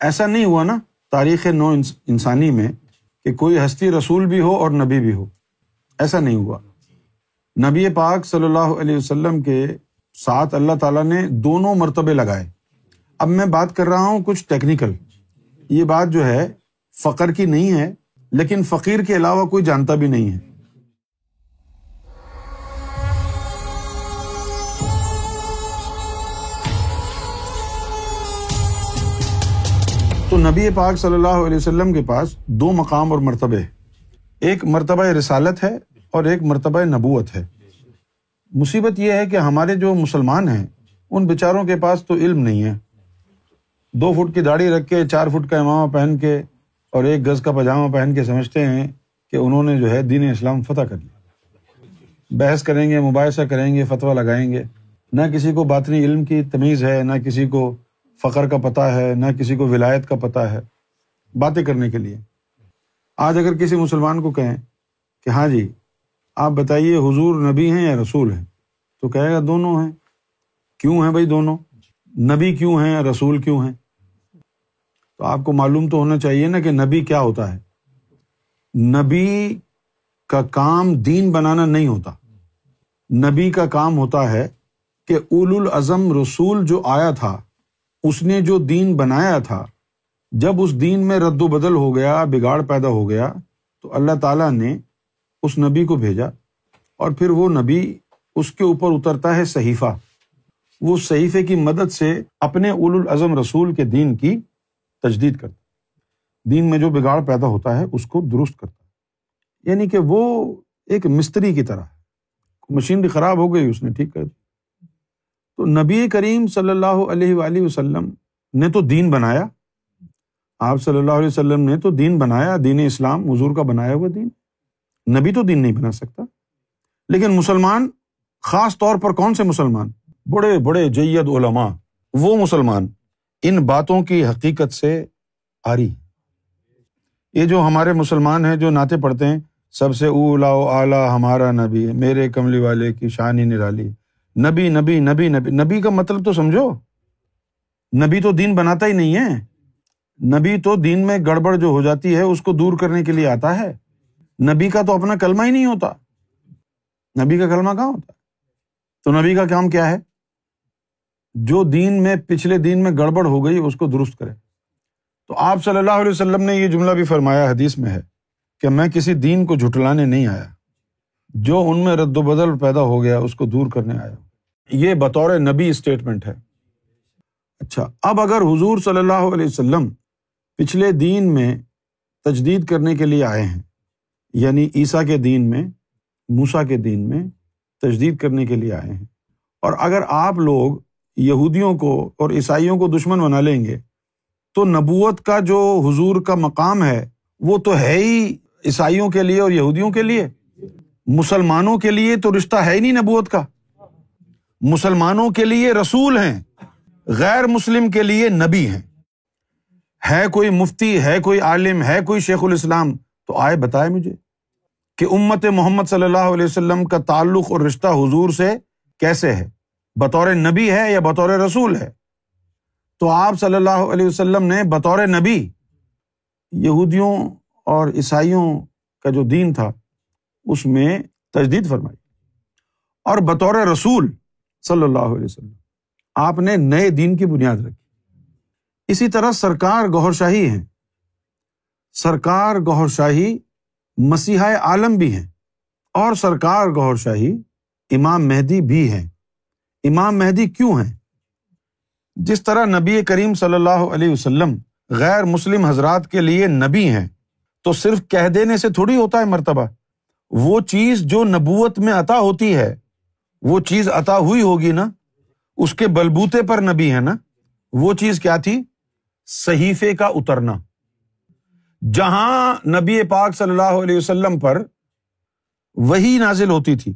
ایسا نہیں ہوا نا تاریخ نو انسانی میں کہ کوئی ہستی رسول بھی ہو اور نبی بھی ہو۔ ایسا نہیں ہوا۔ نبی پاک صلی اللہ علیہ وسلم کے ساتھ اللہ تعالیٰ نے دونوں مرتبے لگائے۔ اب میں بات کر رہا ہوں کچھ ٹیکنیکل یہ بات جو ہے فقر کی نہیں ہے، لیکن فقیر کے علاوہ کوئی جانتا بھی نہیں ہے۔ نبی پاک صلی اللہ علیہ وسلم کے پاس دو مقام اور مرتبے ایک مرتبہ رسالت ہے اور ایک مرتبہ نبوت ہے۔ مصیبت یہ ہے کہ ہمارے جو مسلمان ہیں، ان بیچاروں کے پاس تو علم نہیں ہے۔ دو فٹ کی داڑھی رکھ کے، چار فٹ کا امامہ پہن کے اور ایک گز کا پاجامہ پہن کے سمجھتے ہیں کہ انہوں نے جو ہے دین اسلام فتح کر لیا۔ بحث کریں گے، مباحثہ کریں گے، فتویٰ لگائیں گے۔ نہ کسی کو باطنی علم کی تمیز ہے، نہ کسی کو فخر کا پتہ ہے، نہ کسی کو ولایت کا پتہ ہے باتیں کرنے کے لیے۔ آج اگر کسی مسلمان کو کہیں کہ ہاں جی آپ بتائیے حضور نبی ہیں یا رسول ہیں؟ تو کہے گا دونوں ہیں۔ کیوں ہیں بھائی دونوں؟ نبی کیوں ہیں یا رسول کیوں ہیں؟ تو آپ کو معلوم تو ہونا چاہیے نا کہ نبی کیا ہوتا ہے۔ نبی کا کام دین بنانا نہیں ہوتا۔ نبی کا کام ہوتا ہے کہ اول الازم رسول جو آیا تھا اس نے جو دین بنایا تھا، جب اس دین میں رد و بدل ہو گیا، بگاڑ پیدا ہو گیا، تو اللہ تعالیٰ نے اس نبی کو بھیجا اور پھر وہ نبی اس کے اوپر اترتا ہے صحیفہ۔ وہ صحیفے کی مدد سے اپنے اول الازم رسول کے دین کی تجدید کرتا دین میں جو بگاڑ پیدا ہوتا ہے، اس کو درست کرتا یعنی کہ وہ ایک مستری کی طرح مشین بھی خراب ہو گئی، اس نے ٹھیک کر دی تو نبی کریم صلی اللہ علیہ وآلہ وسلم نے تو دین بنایا۔ آپ صلی اللہ علیہ وسلم نے تو دین بنایا، دین اسلام، حضور کا بنایا ہوا دین۔ نبی تو دین نہیں بنا سکتا۔ لیکن مسلمان، خاص طور پر کون سے مسلمان؟ بڑے بڑے جید علما وہ مسلمان ان باتوں کی حقیقت سے آ رہی یہ جو ہمارے مسلمان ہیں، جو نعتیں پڑھتے ہیں، سب سے اولا اعلیٰ ہمارا نبی میرے کملی والے کی شانی نرالی۔ نبی نبی نبی نبی نبی کا مطلب تو سمجھو۔ نبی تو دین بناتا ہی نہیں ہے۔ نبی تو دین میں گڑبڑ جو ہو جاتی ہے، اس کو دور کرنے کے لیے آتا ہے۔ نبی کا تو اپنا کلمہ ہی نہیں ہوتا۔ نبی کا کلمہ کہاں ہوتا؟ تو نبی کا کام کیا ہے؟ جو دین میں، پچھلے دین میں گڑبڑ ہو گئی، اس کو درست کرے۔ تو آپ صلی اللہ علیہ وسلم نے یہ جملہ بھی فرمایا، حدیث میں ہے کہ میں کسی دین کو جھٹلانے نہیں آیا۔ جو ان میں رد و بدل پیدا ہو گیا، اس کو دور کرنے آیا۔ یہ بطور نبی اسٹیٹمنٹ ہے۔ اچھا اب اگر حضور صلی اللہ علیہ وسلم پچھلے دین میں تجدید کرنے کے لیے آئے ہیں یعنی عیسیٰ کے دین میں موسا کے دین میں تجدید کرنے کے لیے آئے ہیں، اور اگر آپ لوگ یہودیوں کو اور عیسائیوں کو دشمن بنا لیں گے، تو نبوت کا جو حضور کا مقام ہے، وہ تو ہے ہی عیسائیوں کے لیے اور یہودیوں کے لیے۔ مسلمانوں کے لیے تو رشتہ ہے ہی نہیں نبوت کا۔ مسلمانوں کے لیے رسول ہیں، غیر مسلم کے لیے نبی ہیں۔ ہے کوئی مفتی، ہے کوئی عالم، ہے کوئی شیخ الاسلام؟ تو آئے بتائے مجھے کہ امت محمد صلی اللہ علیہ وسلم کا تعلق اور رشتہ حضور سے کیسے ہے؟ بطور نبی ہے یا بطور رسول ہے؟ تو آپ صلی اللہ علیہ وسلم نے بطور نبی یہودیوں اور عیسائیوں کا جو دین تھا اس میں تجدید فرمائی۔ اور بطور رسول صلی اللہ علیہ وسلم، آپ نے نئے دین کی بنیاد رکھی۔ اسی طرح سرکار گور شاہی ہیں۔ سرکار گور شاہی مسیح عالم بھی ہیں۔ اور سرکار گور شاہی امام مہدی بھی ہیں۔ امام مہدی کیوں ہیں؟ جس طرح نبی کریم صلی اللہ علیہ وسلم غیر مسلم حضرات کے لیے نبی ہیں، تو صرف کہہ دینے سے تھوڑی ہوتا ہے مرتبہ۔ وہ چیز جو نبوت میں عطا ہوتی ہے، وہ چیز عطا ہوئی ہوگی نا، اس کے بلبوتے پر نبی ہے نا، وہ چیز کیا تھی؟ صحیفے کا اترنا۔ جہاں نبی پاک صلی اللہ علیہ وسلم پر وہی نازل ہوتی تھی،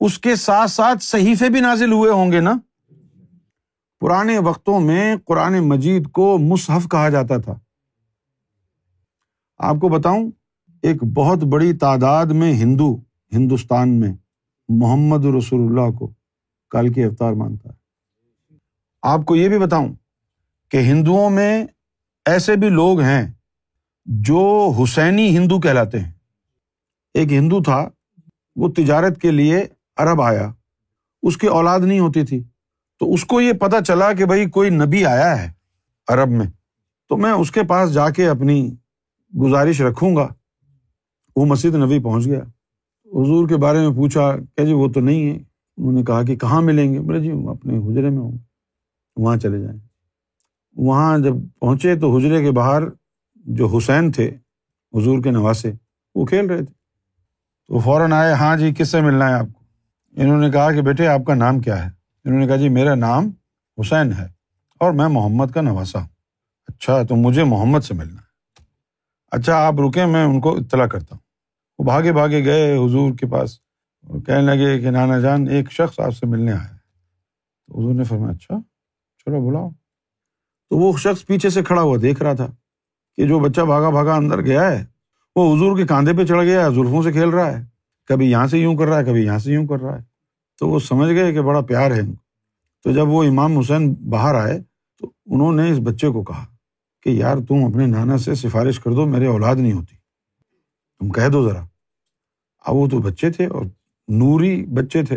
اس کے ساتھ ساتھ صحیفے بھی نازل ہوئے ہوں گے نا۔ پرانے وقتوں میں قرآن مجید کو مصحف کہا جاتا تھا۔ آپ کو بتاؤں ایک بہت بڑی تعداد میں ہندو، ہندوستان میں محمد رسول اللہ کو کال کی اوتار مانتا ہے۔ آپ کو یہ بھی بتاؤں کہ ہندوؤں میں ایسے بھی لوگ ہیں جو حسینی ہندو کہلاتے ہیں۔ ایک ہندو تھا، وہ تجارت کے لیے عرب آیا، اس کی اولاد نہیں ہوتی تھی، تو اس کو یہ پتا چلا کہ بھائی کوئی نبی آیا ہے عرب میں، تو میں اس کے پاس جا کے اپنی گزارش رکھوں گا۔ وہ مسجد نبی پہنچ گیا۔ حضور کے بارے میں پوچھا کہ جی وہ تو نہیں ہے۔ انہوں نے کہا کہ کہاں ملیں گے؟ بولے جی اپنے حجرے میں ہوں۔ وہاں چلے جائیں۔ وہاں جب پہنچے تو حجرے کے باہر جو حسین تھے، حضور کے نواسے، وہ کھیل رہے تھے۔ تو فوراً آئے ہاں جی کس سے ملنا ہے آپ کو؟ انہوں نے کہا کہ بیٹے، آپ کا نام کیا ہے؟ انہوں نے کہا جی میرا نام حسین ہے اور میں محمد کا نواسا ہوں۔ اچھا تو مجھے محمد سے ملنا ہے۔ اچھا آپ رکے میں ان کو اطلاع کرتا ہوں۔ وہ بھاگے بھاگے گئے حضور کے پاس کہنے لگے کہ نانا جان، ایک شخص آپ سے ملنے آیا تو حضور نے فرمایا اچھا چلو بلاؤ۔ تو وہ شخص پیچھے سے کھڑا ہوا دیکھ رہا تھا کہ جو بچہ بھاگا بھاگا اندر گیا ہے، وہ حضور کے کاندھے پہ چڑھ گیا ہے، زلفوں سے کھیل رہا ہے۔ کبھی یہاں سے یوں کر رہا ہے، کبھی یہاں سے یوں کر رہا ہے۔ تو وہ سمجھ گئے کہ بڑا پیار ہے ان کو۔ تو جب وہ امام حسین باہر آئے، تو انہوں نے اس بچے کو کہا کہ، یار، تم اپنے نانا سے سفارش کر دو، میرے اولاد نہیں ہوتی۔ تم کہہ دو ذرا۔ اب وہ تو بچے تھے اور نوری بچے تھے۔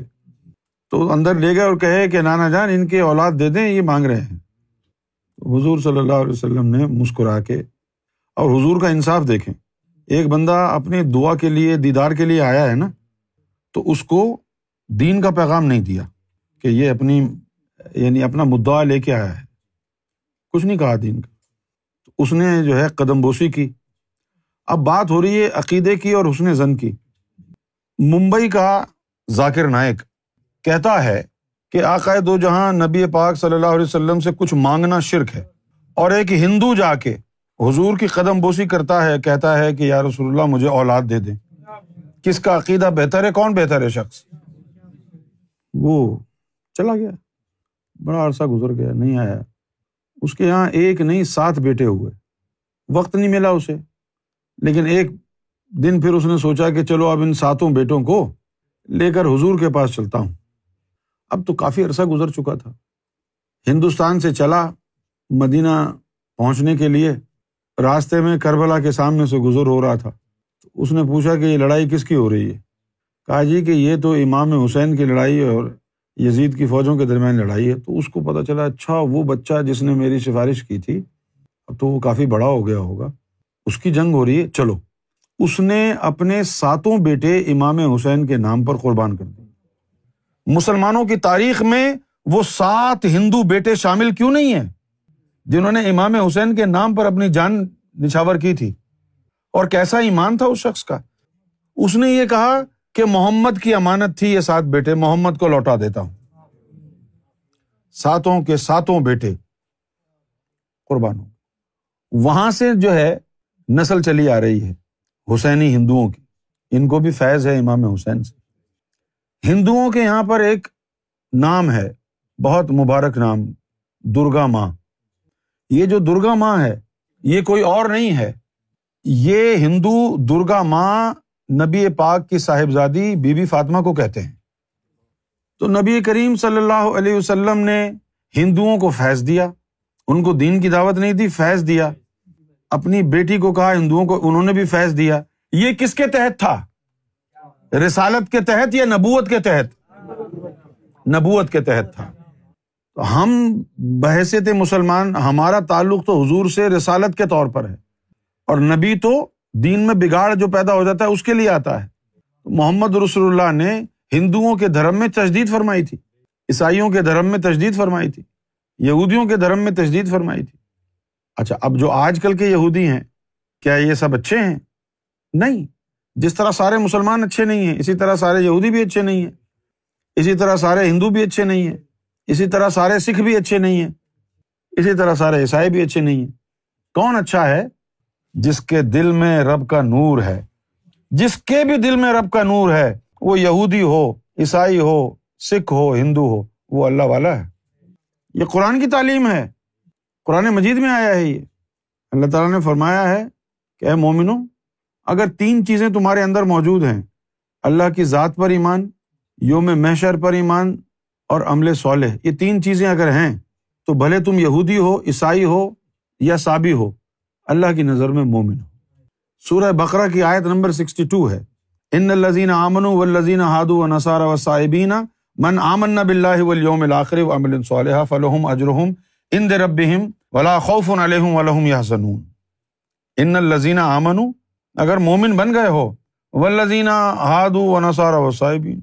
تو اندر لے گئے اور کہے کہ نانا جان، ان کے اولاد دے دیں، یہ مانگ رہے ہیں۔ حضور صلی اللہ علیہ وسلم نے مسکرا کے اور حضور کا انصاف دیکھیں۔ ایک بندہ اپنی دعا کے لیے، دیدار کے لیے آیا ہے نا، تو اس کو دین کا پیغام نہیں دیا کہ یہ اپنی یعنی اپنا مدعا لے کے آیا ہے۔ کچھ نہیں کہا دین کا۔ اس نے جو ہے قدم بوسی کی۔ اب بات ہو رہی ہے عقیدے کی اور حسن زن کی۔ ممبئی کا ذاکر نائک کہتا ہے کہ عقائد دو جہاں نبی پاک صلی اللہ علیہ وسلم سے کچھ مانگنا شرک ہے اور ایک ہندو جا کے حضور کی قدم بوسی کرتا ہے، کہتا ہے کہ یا رسول اللہ مجھے اولاد دے دیں۔ کس کا عقیدہ بہتر ہے؟ کون بہتر ہے شخص؟ وہ چلا گیا۔ بڑا عرصہ گزر گیا، نہیں آیا۔ اس کے یہاں ایک نہیں، سات بیٹے ہوئے۔ وقت نہیں ملا اسے۔ لیکن ایک دن پھر اس نے سوچا کہ چلو اب ان ساتوں بیٹوں کو لے کر حضور کے پاس چلتا ہوں۔ اب تو کافی عرصہ گزر چکا تھا۔ ہندوستان سے چلا مدینہ پہنچنے کے لیے راستے میں کربلا کے سامنے سے گزر ہو رہا تھا۔ تو اس نے پوچھا کہ یہ لڑائی کس کی ہو رہی ہے؟ کہا جی کہ یہ تو امام حسین کی لڑائی ہے اور یزید کی فوجوں کے درمیان لڑائی ہے۔ تو اس کو پتا چلا اچھا وہ بچہ جس نے میری سفارش کی تھی، اب تو وہ کافی بڑا ہو گیا ہوگا۔ اس کی جنگ ہو رہی ہے، چلو۔ اس نے اپنے ساتوں بیٹے امام حسین کے نام پر قربان کر دی مسلمانوں کی تاریخ میں وہ سات ہندو بیٹے شامل کیوں نہیں ہیں؟ جنہوں نے امام حسین کے نام پر اپنی جان نچھاور کی تھی۔ اور کیسا ایمان تھا اس شخص کا؟ اس نے یہ کہا کہ محمد کی امانت تھی یہ سات بیٹے، محمد کو لوٹا دیتا ہوں۔ ساتوں کے ساتوں بیٹے قربان ہو وہاں سے جو ہے نسل چلی آ رہی ہے، حسینی ہندوؤں کی۔ ان کو بھی فیض ہے امام حسین سے۔ ہندوؤں کے یہاں پر ایک نام ہے، بہت مبارک نام، درگا ماں۔ یہ جو درگا ماں ہے، یہ کوئی اور نہیں ہے۔ یہ ہندو درگا ماں نبی پاک کی صاحبزادی بی بی فاطمہ کو کہتے ہیں۔ تو نبی کریم صلی اللہ علیہ وسلم نے ہندوؤں کو فیض دیا، ان کو دین کی دعوت نہیں دی، فیض دیا۔ اپنی بیٹی کو کہا، ہندوؤں کو انہوں نے بھی فیض دیا۔ یہ کس کے تحت تھا؟ رسالت کے تحت یا نبوت کے تحت؟ نبوت کے تحت تھا۔ ہم بحثیت مسلمان، ہمارا تعلق تو حضور سے رسالت کے طور پر ہے۔ اور نبی تو دین میں بگاڑ جو پیدا ہو جاتا ہے، اس کے لیے آتا ہے۔ محمد رسول اللہ نے ہندوؤں کے دھرم میں تجدید فرمائی تھی، عیسائیوں کے دھرم میں تجدید فرمائی تھی، یہودیوں کے دھرم میں تجدید فرمائی تھی۔ اچھا اب جو آج کل کے یہودی ہیں، کیا یہ سب اچھے ہیں؟ نہیں، جس طرح سارے مسلمان اچھے نہیں ہیں، اسی طرح سارے یہودی بھی اچھے نہیں ہیں، اسی طرح سارے ہندو بھی اچھے نہیں ہیں، اسی طرح سارے سکھ بھی اچھے نہیں ہیں، اسی طرح سارے عیسائی بھی اچھے نہیں ہیں۔ کون اچھا ہے؟ جس کے دل میں رب کا نور ہے۔ جس کے بھی دل میں رب کا نور ہے، وہ یہودی ہو، عیسائی ہو، سکھ ہو، ہندو ہو، وہ اللہ والا ہے۔ یہ قرآن کی تعلیم ہے۔ قرآن مجید میں آیا ہے یہ۔ اللہ تعالیٰ نے فرمایا ہے کہ اے مومنو اگر تین چیزیں تمہارے اندر موجود ہیں، اللہ کی ذات پر ایمان، یوم محشر پر ایمان اور عمل صالح، یہ تین چیزیں اگر ہیں، تو بھلے تم یہودی ہو، عیسائی ہو یا سابی ہو، اللہ کی نظر میں مومن ہو۔ سورہ بقرہ کی آیت نمبر سکسٹی ٹو ہے۔ ان الزین امن و الزین ہادو و نصار و صاحبین من آمن بلّہ ولیوم الآخر و امل صالح فلحم اجرحم ان رب ولا خوف علیہم ولحم یا سنون ان الزین آمن اگر مومن بن گئے ہو ولزین ہادو و نصارہ و صاحبین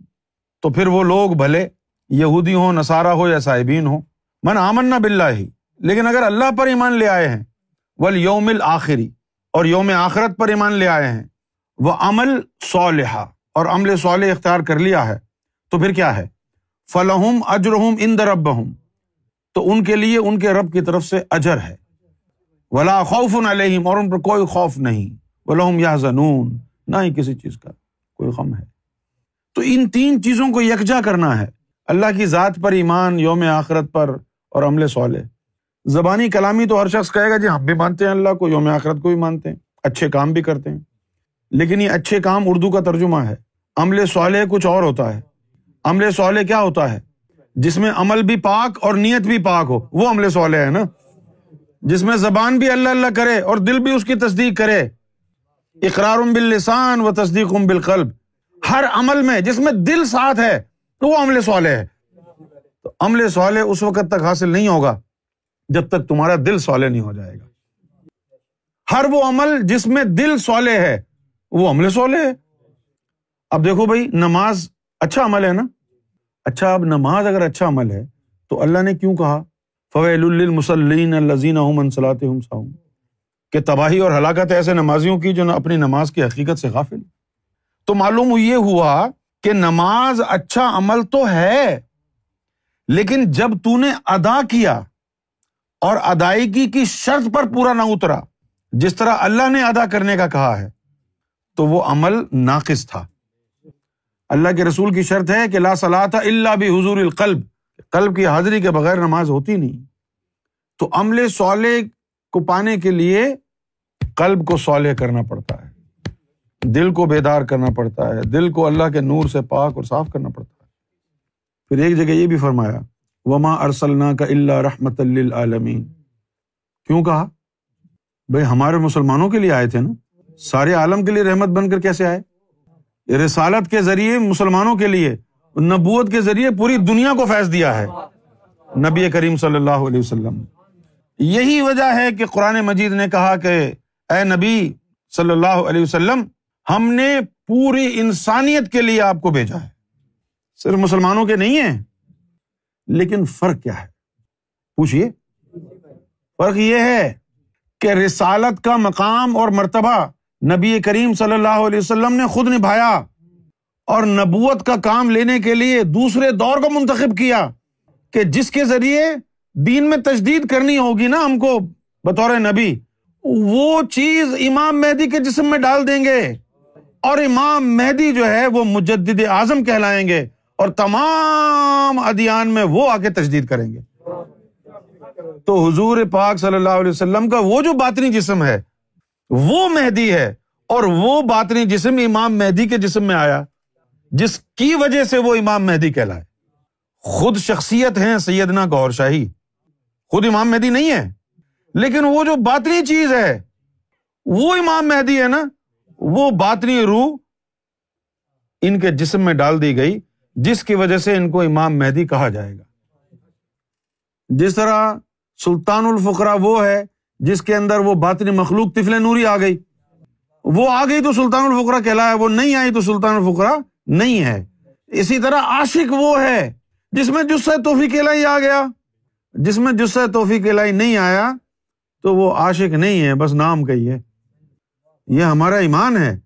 تو پھر وہ لوگ بھلے، یہودی ہوں نصارہ ہو یا صاحبین ہو من آمن بلّہ ہی لیکن اگر اللہ پر ایمان لے آئے ہیں ول یوم الآخری اور یوم آخرت پر ایمان لے آئے ہیں وہ عمل صالحہ، اور عمل صالح اختیار کر لیا ہے، تو پھر کیا ہے؟ فلحم اجرحم ان درب تو ان کے لیے ان کے رب کی طرف سے اجر ہے۔ ولا خوف علیہم اور ان پر کوئی خوف نہیں۔ ولحم یا زنون نہ ہی کسی چیز کا کوئی غم ہے۔ تو ان تین چیزوں کو یکجا کرنا ہے۔ اللہ کی ذات پر ایمان، یوم آخرت پر اور عمل صالح۔ زبانی کلامی تو ہر شخص کہے گا جی ہم بھی مانتے ہیں اللہ کو، یوم آخرت کو بھی مانتے ہیں۔ اچھے کام بھی کرتے ہیں۔ لیکن یہ اچھے کام اردو کا ترجمہ ہے۔ عمل صالح کچھ اور ہوتا ہے۔ عمل صالح کیا ہوتا ہے؟ جس میں عمل بھی پاک اور نیت بھی پاک ہو، وہ عمل صالح ہے نا؟ جس میں زبان بھی اللہ اللہ کرے اور دل بھی اس کی تصدیق کرے۔ اقرار باللسان و تصدیق بالقلب۔ ہر عمل میں جس میں دل ساتھ ہے، تو وہ عمل صالح ہے۔ تو عمل صالح اس وقت تک حاصل نہیں ہوگا جب تک تمہارا دل صالح نہیں ہو جائے گا۔ ہر وہ عمل جس میں دل صالح ہے، وہ عمل صالح ہے۔ اب دیکھو بھائی، نماز اچھا عمل ہے نا؟ اچھا اب نماز اگر اچھا عمل ہے تو اللہ نے کیوں کہا؟ فویل المسلین الزین صلاح کہ تباہی اور ہلاکت ایسے نمازیوں کی جو اپنی نماز کی حقیقت سے غافل تو معلوم یہ ہوا کہ نماز اچھا عمل تو ہے، لیکن جب تو نے ادا کیا اور ادائیگی کی شرط پر پورا نہ اترا، جس طرح اللہ نے ادا کرنے کا کہا ہے، تو وہ عمل ناقص تھا۔ اللہ کے رسول کی شرط ہے کہ لا صلاح اللہ بھی حضور القلب، قلب کی حاضری کے بغیر نماز ہوتی نہیں۔ تو عمل صالح کو پانے کے لیے قلب کو صالح کرنا پڑتا ہے، دل کو بیدار کرنا پڑتا ہے، دل کو اللہ کے نور سے پاک اور صاف کرنا پڑتا ہے۔ پھر ایک جگہ یہ بھی فرمایا، وما ارسلنا کا اللہ رحمت للعالمین کیوں کہا؟ بھائی ہمارے مسلمانوں کے لیے آئے تھے نا، سارے عالم کے لیے رحمت بن کر کیسے آئے؟ رسالت کے ذریعے مسلمانوں کے لیے، نبوت کے ذریعے پوری دنیا کو فیض دیا ہے۔ نبی کریم صلی اللہ علیہ وسلم۔ یہی وجہ ہے کہ قرآن مجید نے کہا کہ، اے نبی صلی اللہ علیہ وسلم، ہم نے پوری انسانیت کے لیے آپ کو بھیجا ہے۔ صرف مسلمانوں کے نہیں ہے لیکن فرق کیا ہے؟ پوچھیے فرق یہ ہے کہ رسالت کا مقام اور مرتبہ نبی کریم صلی اللہ علیہ وسلم نے خود نبھایا اور نبوت کا کام لینے کے لیے دوسرے دور کو منتخب کیا کہ جس کے ذریعے دین میں تجدید کرنی ہوگی نا ہم کو بطور نبی، وہ چیز امام مہدی کے جسم میں ڈال دیں گے اور امام مہدی جو ہے وہ مجدد اعظم کہلائیں گے اور تمام ادیان میں وہ آ کے تجدید کریں گے۔ تو حضور پاک صلی اللہ علیہ وسلم کا وہ جو باطنی جسم ہے وہ مہدی ہے اور وہ باطنی جسم امام مہدی کے جسم میں آیا، جس کی وجہ سے وہ امام مہدی کہلائے۔ خود شخصیت ہے سیدنا گور شاہی۔ خود امام مہدی نہیں ہے۔ لیکن وہ جو باطنی چیز ہے، وہ امام مہدی ہے نا، وہ باطنی روح ان کے جسم میں ڈال دی گئی، جس کی وجہ سے ان کو امام مہدی کہا جائے گا۔ جس طرح سلطان الفقرا وہ ہے جس کے اندر وہ باطنی مخلوق تفل نوری آ گئی۔ وہ آ گئی تو سلطان الفقرا کہلایا، وہ نہیں آئی تو سلطان الفقرا نہیں ہے۔ اسی طرح عاشق وہ ہے جس میں جس سے توفیق لائی آ گیا۔ جس میں جس سے توفیق لائی نہیں آیا تو وہ عاشق نہیں ہے، بس نام کا ہی ہے۔ یہ ہمارا ایمان ہے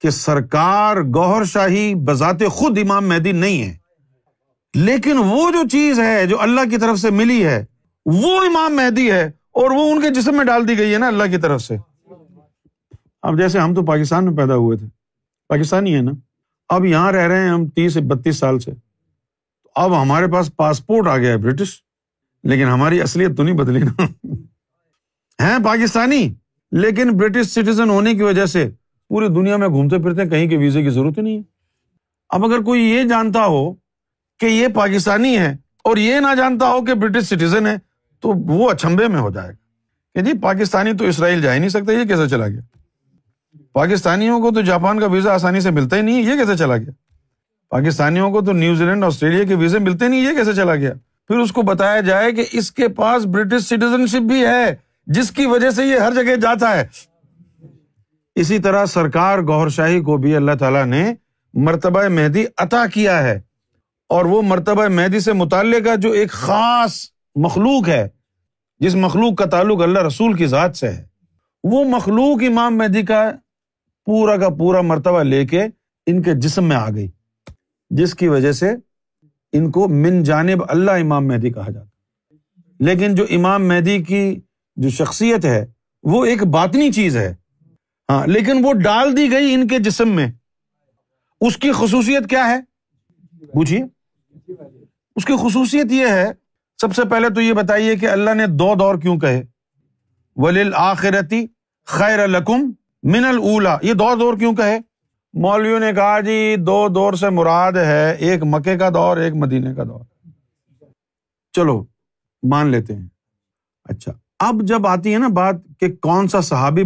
کہ سرکار گوہر شاہی بذات خود امام مہدی نہیں ہے۔ لیکن وہ جو چیز ہے جو اللہ کی طرف سے ملی ہے، وہ امام مہدی ہے۔ اور وہ ان کے جسم میں ڈال دی گئی ہے نا اللہ کی طرف سے۔ اب جیسے ہم تو پاکستان میں پیدا ہوئے تھے۔ پاکستانی ہے نا۔ اب یہاں رہ رہے ہیں ہم تیس بتیس سال سے۔ اب ہمارے پاس پاسپورٹ آ گیا ہے برٹش۔ لیکن ہماری اصلیت تو نہیں بدلی نا۔ ہے پاکستانی۔ لیکن برٹش سٹیزن ہونے کی وجہ سے پوری دنیا میں گھومتے پھرتے کہیں کے ویزے کی ضرورت ہی نہیں ہے۔ اب اگر کوئی یہ جانتا ہو کہ یہ پاکستانی ہے اور یہ نہ جانتا ہو کہ برٹش سٹیزن ہے تو وہ اچھمبے میں ہو جائے گا۔ کہ جی پاکستانی تو اسرائیل جا ہی نہیں سکتا یہ کیسے چلا گیا؟ پاکستانیوں کو تو جاپان کا ویزا آسانی سے ملتا ہی نہیں، یہ کیسے چلا گیا؟ پاکستانیوں کو تو نیوزی لینڈ، آسٹریلیا کے ویزے ملتے نہیں، یہ کیسے چلا گیا؟ پھر اس کو بتایا جائے کہ اس کے پاس برٹش سٹیزن شپ بھی ہے، جس کی وجہ سے یہ ہر جگہ جاتا ہے۔ اسی طرح سرکار گور شاہی کو بھی اللہ تعالیٰ نے مرتبہ مہدی عطا کیا ہے۔ اور وہ مرتبہ مہدی سے متعلقہ جو ایک خاص مخلوق ہے، جس مخلوق کا تعلق اللہ رسول کی ذات سے ہے۔ وہ مخلوق امام مہدی کا پورا کا پورا مرتبہ لے کے ان کے جسم میں آ گئی، جس کی وجہ سے ان کو من جانب اللہ امام مہدی کہا جاتا لیکن جو امام مہدی کی جو شخصیت ہے، وہ ایک باطنی چیز ہے۔ ہاں لیکن وہ ڈال دی گئی ان کے جسم میں۔ اس کی خصوصیت کیا ہے؟ پوچھیے اس کی خصوصیت یہ ہے سب سے پہلے تو یہ بتائیے کہ اللہ نے دو دور کیوں کہے؟ ولیل آخرتی خیر القم من الا یہ دو دور کیوں کہے؟ مولویوں نے کہا جی دو دور سے مراد ہے، ایک مکے کا دور، ایک مدینے کا دور۔ چلو، مان لیتے ہیں۔ اچھا اب جب آتی ہے نا بات کہ کون سا صحابی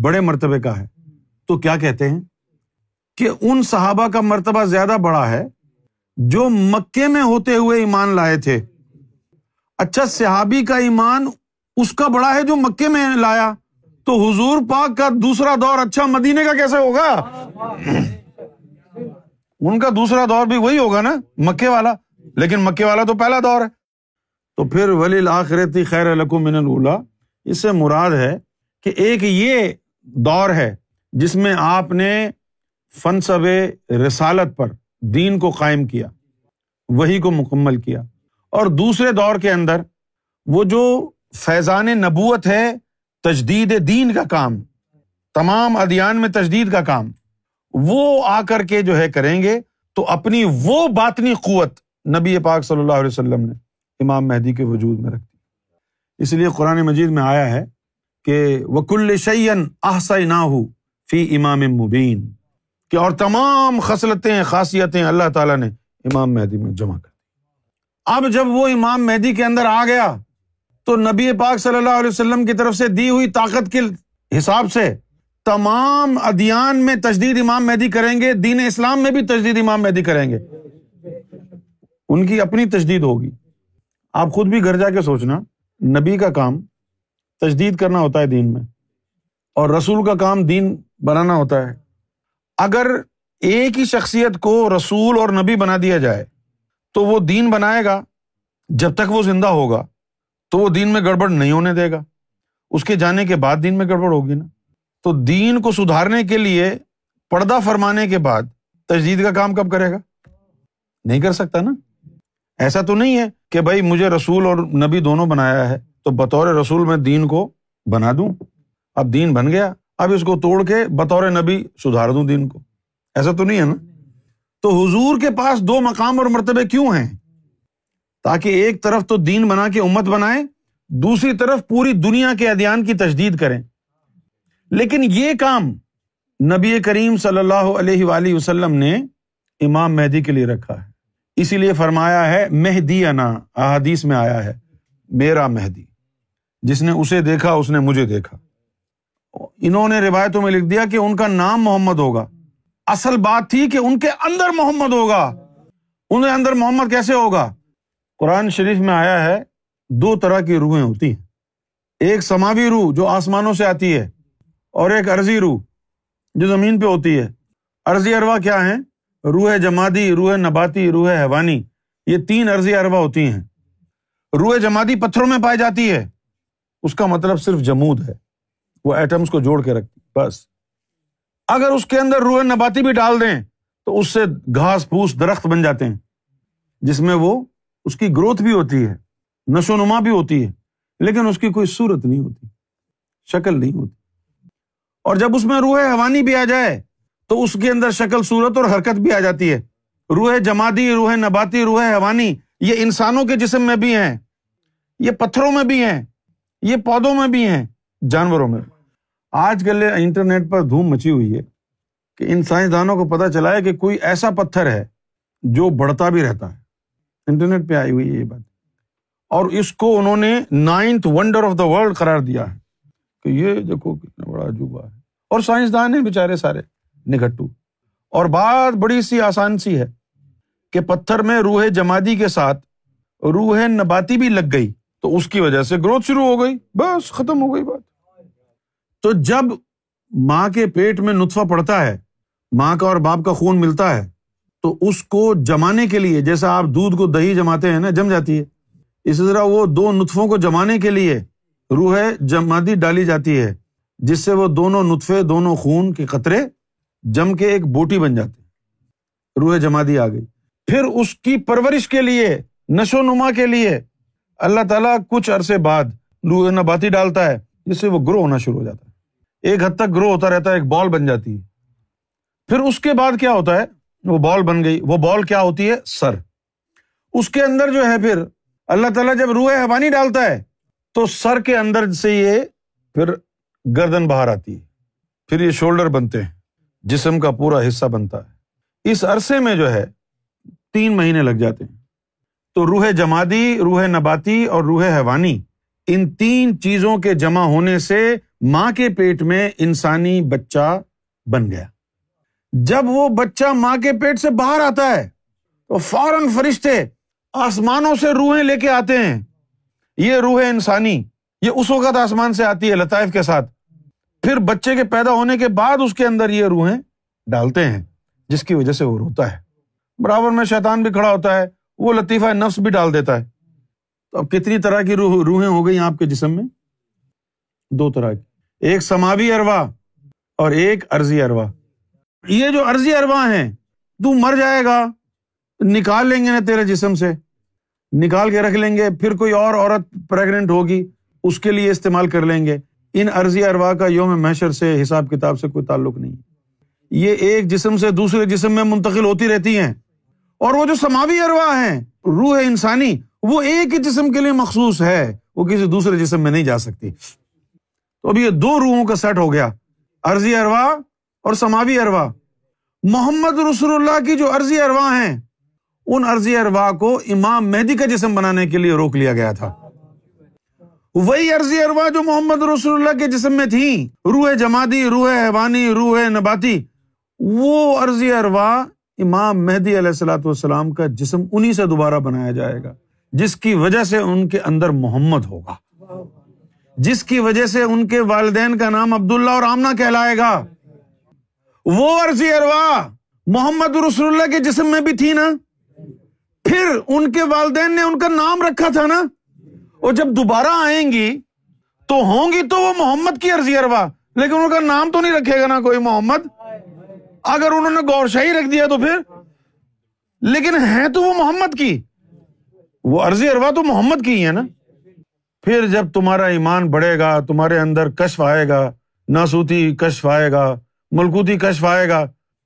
بڑے مرتبے کا ہے، تو کیا کہتے ہیں؟ کہ ان صحابہ کا مرتبہ زیادہ بڑا ہے جو مکے میں ہوتے ہوئے ایمان لائے تھے۔ اچھا صحابی کا ایمان اس کا بڑا ہے جو مکے میں لایا۔ تو حضور پاک کا دوسرا دور اچھا مدینے کا کیسے ہوگا؟ ان کا دوسرا دور بھی وہی ہوگا نا، مکے والا۔ لیکن مکے والا تو پہلا دور ہے۔ تو پھر ولی آخرتی خیر من اللہ اس سے مراد ہے کہ ایک یہ دور ہے جس میں آپ نے فنصب رسالت پر دین کو قائم کیا وہی کو مکمل کیا۔ اور دوسرے دور کے اندر وہ جو فیضان نبوت ہے، تجدید دین کا کام، تمام ادیان میں تجدید کا کام، وہ آ کر کے جو ہے کریں گے تو اپنی وہ باطنی قوت نبی پاک صلی اللہ علیہ وسلم نے امام مہدی کے وجود میں رکھتی اس لیے قرآن مجید میں آیا ہے کہ وکل شعین احسا نہ ہو فی امام مبین کہ اور تمام خصلتیں، خاصیتیں اللہ تعالیٰ نے امام مہدی میں جمع کر اب جب وہ امام مہدی کے اندر آ گیا تو نبی پاک صلی اللہ علیہ وسلم کی طرف سے دی ہوئی طاقت کے حساب سے تمام ادیان میں تجدید امام مہدی کریں گے، دین اسلام میں بھی تجدید امام مہدی کریں گے۔ ان کی اپنی تجدید ہوگی۔ آپ خود بھی گھر جا کے سوچنا، نبی کا کام تجدید کرنا ہوتا ہے دین میں اور رسول کا کام دین بنانا ہوتا ہے۔ اگر ایک ہی شخصیت کو رسول اور نبی بنا دیا جائے تو وہ دین بنائے گا، جب تک وہ زندہ ہوگا، تو وہ دین میں گڑبڑ نہیں ہونے دے گا۔ اس کے جانے کے بعد دین میں گڑبڑ ہوگی نا۔ تو دین کو سدھارنے کے لیے پردہ فرمانے کے بعد تجدید کا کام کب کرے گا؟ نہیں کر سکتا نا۔ ایسا تو نہیں ہے کہ بھائی مجھے رسول اور نبی دونوں بنایا ہے، تو بطور رسول میں دین کو بنا دوں۔ اب دین بن گیا، اب اس کو توڑ کے بطور نبی سدھار دوں دین کو۔ ایسا تو نہیں ہے نا۔ تو حضور کے پاس دو مقام اور مرتبے کیوں ہیں؟ تاکہ ایک طرف تو دین بنا کے امت بنائے دوسری طرف پوری دنیا کے ادیان کی تجدید کریں۔ لیکن یہ کام نبی کریم صلی اللہ علیہ وآلہ وسلم نے امام مہدی کے لیے رکھا ہے۔ اسی لیے فرمایا ہے، مہدی انا، احادیث میں آیا ہے، میرا مہدی۔ جس نے اسے دیکھا، اس نے مجھے دیکھا۔ انہوں نے روایتوں میں لکھ دیا کہ ان کا نام محمد ہوگا۔ اصل بات تھی کہ ان کے اندر محمد ہوگا۔ ان کے اندر محمد کیسے ہوگا؟ قرآن شریف میں آیا ہے، دو طرح کی روحیں ہوتی ہیں۔ ایک سماوی روح جو آسمانوں سے آتی ہے، اور ایک عرضی روح جو زمین پہ ہوتی ہے۔ عرضی اروا کیا ہے روح جمادی، روح نباتی، روح حیوانی۔ یہ تین عرضی اروا ہوتی ہیں۔ روح جمادی پتھروں میں پائی جاتی ہے۔ اس کا مطلب صرف جمود ہے۔ وہ ایٹمس کو جوڑ کے رکھتی بس۔ اگر اس کے اندر روح نباتی بھی ڈال دیں، تو اس سے گھاس پھوس درخت بن جاتے ہیں، جس میں وہ اس کی گروتھ بھی ہوتی ہے، نشو نما بھی ہوتی ہے، لیکن اس کی کوئی صورت نہیں ہوتی، شکل نہیں ہوتی۔ اور جب اس میں روح حوانی بھی آ جائے، تو اس کے اندر شکل، صورت اور حرکت بھی آ جاتی ہے۔ روح جمادی روح نباتی روح حوانی یہ انسانوں کے جسم میں بھی ہیں، یہ پتھروں میں بھی ہیں، یہ پودوں میں بھی ہیں، جانوروں میں بھی۔ آج کل انٹرنیٹ پر دھوم مچی ہوئی ہے کہ ان سائنسدانوں کو پتا چلا ہے کہ کوئی ایسا پتھر ہے جو بڑھتا بھی رہتا ہے۔ انٹرنیٹ پہ آئی ہوئی ہے یہ بات۔ اور اس کو انہوں نے ninth wonder of the world قرار دیا ہے کہ یہ دیکھو کتنا بڑا عجوبہ ہے۔ اور سائنسدان ہیں بےچارے سارے نگٹو اور بات بڑی سی آسان سی ہے کہ پتھر میں روح جمادی کے ساتھ روح نباتی بھی لگ گئی تو اس کی وجہ سے گروتھ شروع ہو گئی، بس ختم ہو گئی بات۔ تو جب ماں کے پیٹ میں نطفہ پڑتا ہے، ماں کا اور باپ کا خون ملتا ہے، تو اس کو جمانے کے لیے، جیسا آپ دودھ کو دہی جماتے ہیں نا، جم جاتی ہے۔ اسی طرح وہ دو نطفوں کو جمانے کے لیے روح جمادی ڈالی جاتی ہے، جس سے وہ دونوں نطفے، دونوں خون کے قطرے جم کے ایک بوٹی بن جاتے روح جمادی آ گئی۔ پھر اس کی پرورش کے لیے، نشو نما کے لیے، اللہ تعالیٰ کچھ عرصے بعد روح نباتی ڈالتا ہے۔ جس سے وہ گرو ہونا شروع ہو جاتا ہے۔ ایک حد تک گرو ہوتا رہتا ہے، ایک بال بن جاتی ہے۔ پھر اس کے بعد کیا ہوتا ہے؟ وہ بال بن گئی۔ وہ بال کیا ہوتی ہے؟ سر۔ اس کے اندر جو ہے پھر، اللہ تعالیٰ جب روح حوانی ڈالتا ہے، تو سر کے اندر سے یہ پھر گردن باہر آتی ہے۔ پھر یہ شولڈر بنتے ہیں۔ جسم کا پورا حصہ بنتا ہے۔ اس عرصے میں جو ہے، تین مہینے لگ جاتے ہیں۔ تو روح جمادی، روح نباتی اور روح حیوانی ان تین چیزوں کے جمع ہونے سے ماں کے پیٹ میں انسانی بچہ بن گیا۔ جب وہ بچہ ماں کے پیٹ سے باہر آتا ہے، تو فوراً فرشتے آسمانوں سے روحیں لے کے آتے ہیں۔ یہ روح انسانی، یہ اس وقت آسمان سے آتی ہے لطائف کے ساتھ۔ پھر بچے کے پیدا ہونے کے بعد اس کے اندر یہ روحیں ڈالتے ہیں، جس کی وجہ سے وہ روتا ہے۔ برابر میں شیطان بھی کھڑا ہوتا ہے، وہ لطیفہ نفس بھی ڈال دیتا ہے۔ تو اب کتنی طرح کی روح روحیں ہو گئی آپ کے جسم میں؟ دو طرح کی۔ ایک سماوی اروا اور ایک ارضی اروا یہ جو ارضی اروا ہیں، تو مر جائے گا، نکال لیں گے نا تیرے جسم سے۔ نکال کے رکھ لیں گے، پھر کوئی اور عورت پریگنٹ ہوگی، اس کے لیے استعمال کر لیں گے۔ ان ارضی اروا کا یوم محشر سے حساب کتاب سے کوئی تعلق نہیں۔ یہ ایک جسم سے دوسرے جسم میں منتقل ہوتی رہتی ہیں۔ اور وہ جو سماوی اروا ہیں، روح انسانی وہ ایک ہی جسم کے لیے مخصوص ہے، وہ کسی دوسرے جسم میں نہیں جا سکتی۔ تو اب یہ دو روحوں کا سیٹ ہو گیا ارضی اروا اور سماوی اروا۔ محمد رسول اللہ کی جو ارضی اروا ہیں، ان ارضی اروا کو امام مہدی کا جسم بنانے کے لیے روک لیا گیا تھا۔ وہی عرضی اروا جو محمد رسول اللہ کے جسم میں تھی روح جمادی، روح حیوانی، روح نباتی، وہ عرضی اروا امام مہدی علیہ السلاۃ والسلام کا جسم انہیں سے دوبارہ بنایا جائے گا۔ جس کی وجہ سے ان کے اندر محمد ہوگا۔ جس کی وجہ سے ان کے والدین کا نام عبداللہ اور آمنا کہلائے گا۔ وہ عرضی اروا محمد رسول اللہ کے جسم میں بھی تھی نا۔ پھر ان کے والدین نے ان کا نام رکھا تھا نا۔ وہ جب دوبارہ آئیں گی تو ہوں گی تو وہ محمد کی عرضی اروا۔ لیکن ان کا نام تو نہیں رکھے گا نا کوئی محمد۔ اگر انہوں نے گور شاہی رکھ دیا تو پھر۔ لیکن ہے تو وہ محمد کی۔ وہ عرضی اروا تو محمد کی ہی ہے نا۔ پھر جب تمہارا ایمان بڑھے گا، تمہارے اندر کشف آئے گا، ناسوتی کشف آئے گا، ملکوتی کشف آئے گا،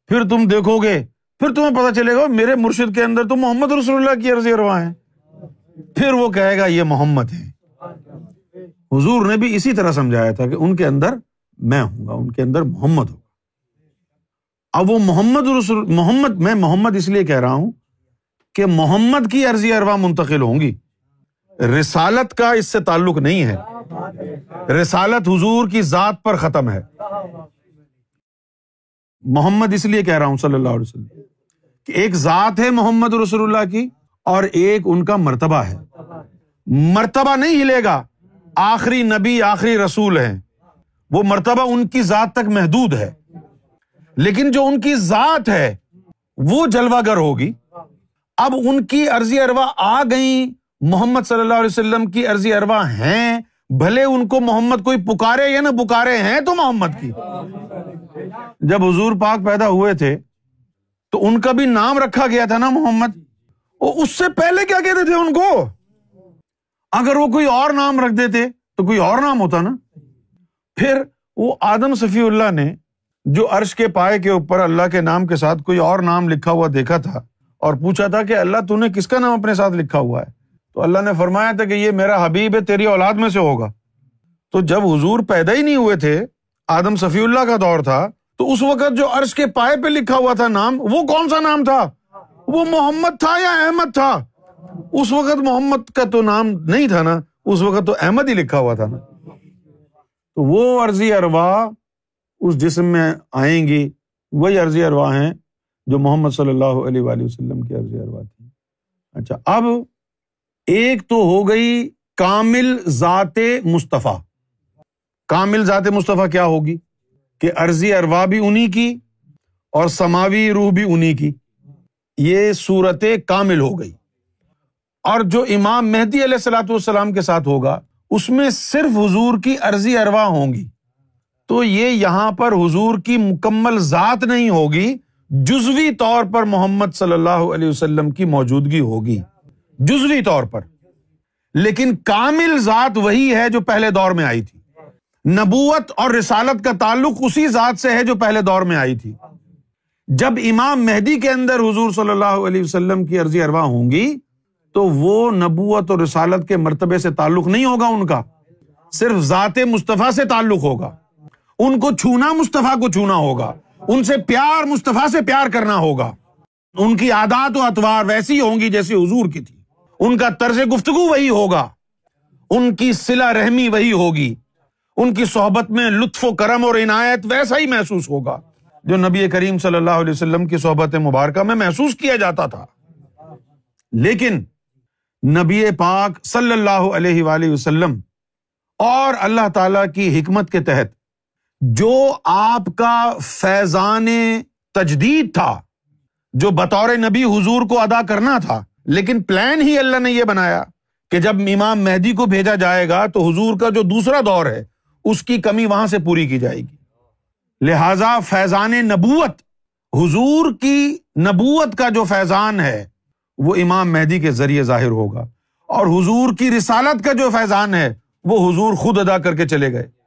پھر تم دیکھو گے، پھر تمہیں پتا چلے گا، میرے مرشد کے اندر تو محمد رسول اللہ کی عرضی اروا ہے پھر وہ کہے گا، یہ محمد ہے حضور نے بھی اسی طرح سمجھایا تھا کہ ان کے اندر میں ہوں گا، ان کے اندر محمد ہوگا۔ اب وہ محمد رسول، محمد، میں محمد اس لیے کہہ رہا ہوں کہ محمد کی عرضی اروا منتقل ہوں گی۔ رسالت کا اس سے تعلق نہیں ہے۔ رسالت حضور کی ذات پر ختم ہے۔ محمد اس لیے کہہ رہا ہوں صلی اللہ علیہ وسلم کہ ایک ذات ہے محمد رسول اللہ کی اور ایک ان کا مرتبہ ہے۔ مرتبہ نہیں ہلے گا، آخری نبی، آخری رسول ہے وہ مرتبہ ان کی ذات تک محدود ہے۔ لیکن جو ان کی ذات ہے، وہ جلوہ گر ہوگی۔ اب ان کی عرضی اروا آ گئی محمد صلی اللہ علیہ وسلم کی عرضی اروا ہیں۔ بھلے ان کو محمد کوئی پکارے یا نہ پکارے ہیں تو محمد کی۔ جب حضور پاک پیدا ہوئے تھے، تو ان کا بھی نام رکھا گیا تھا نا محمد۔ اس سے پہلے کیا کہتے تھے ان کو؟ اگر وہ کوئی اور نام رکھ دیتے تو کوئی اور نام ہوتا نا۔ پھر وہ آدم صفی اللہ نے جو عرش کے پائے کے اوپر اللہ کے نام کے ساتھ کوئی اور نام لکھا ہوا دیکھا تھا اور پوچھا تھا کہ اللہ تو نے کس کا نام اپنے ساتھ لکھا ہوا ہے؟ تو اللہ نے فرمایا تھا کہ یہ میرا حبیب ہے، تیری اولاد میں سے ہوگا۔ تو جب حضور پیدا ہی نہیں ہوئے تھے، آدم صفی اللہ کا دور تھا، تو اس وقت جو عرش کے پائے پہ لکھا ہوا تھا نام، وہ کون سا نام تھا؟ وہ محمد تھا یا احمد تھا؟ اس وقت محمد کا تو نام نہیں تھا نا، اس وقت تو احمد ہی لکھا ہوا تھا نا۔ تو وہ عرضی اروا اس جسم میں آئیں گی، وہی عرضی اروا ہیں۔ جو محمد صلی اللہ علیہ وآلہ وسلم کی عرضی اروا تھی۔ اچھا اب ایک تو ہو گئی کامل ذات مصطفیٰ۔ کامل ذات مصطفیٰ کیا ہوگی؟ کہ عرضی اروا بھی انہیں کی اور سماوی روح بھی انہیں کی۔ یہ صورت کامل ہو گئی۔ اور جو امام مہدی علیہ السلاۃ والسلام کے ساتھ ہوگا، اس میں صرف حضور کی عرضی اروا ہوں گی۔ تو یہ یہاں پر حضور کی مکمل ذات نہیں ہوگی جزوی طور پر محمد صلی اللہ علیہ وسلم کی موجودگی ہوگی۔ جزوی طور پر۔ لیکن کامل ذات وہی ہے جو پہلے دور میں آئی تھی۔ نبوت اور رسالت کا تعلق اسی ذات سے ہے جو پہلے دور میں آئی تھی۔ جب امام مہدی کے اندر حضور صلی اللہ علیہ وسلم کی عرضی اروا ہوں گی، تو وہ نبوت اور رسالت کے مرتبے سے تعلق نہیں ہوگا ان کا۔ صرف ذات مصطفیٰ سے تعلق ہوگا۔ ان کو چھونا مصطفیٰ کو چھونا ہوگا۔ ان سے پیار، مصطفیٰ سے پیار کرنا ہوگا۔ ان کی عادات و اتوار ویسی ہوں گی جیسی حضور کی تھی۔ ان کا طرز گفتگو وہی ہوگا۔ ان کی سلا رحمی وہی ہوگی۔ ان کی صحبت میں لطف و کرم اور عنایت ویسا ہی محسوس ہوگا۔ جو نبی کریم صلی اللہ علیہ وسلم کی صحبت مبارکہ میں محسوس کیا جاتا تھا۔ لیکن نبی پاک صلی اللہ علیہ وآلہ وسلم اور اللہ تعالی کی حکمت کے تحت جو آپ کا فیضان تجدید تھا، جو بطور نبی حضور کو ادا کرنا تھا، لیکن پلان ہی اللہ نے یہ بنایا کہ جب امام مہدی کو بھیجا جائے گا تو حضور کا جو دوسرا دور ہے، اس کی کمی وہاں سے پوری کی جائے گی۔ لہذا فیضان نبوت، حضور کی نبوت کا جو فیضان ہے، وہ امام مہدی کے ذریعے ظاہر ہوگا۔ اور حضور کی رسالت کا جو فیضان ہے، وہ حضور خود ادا کر کے چلے گئے۔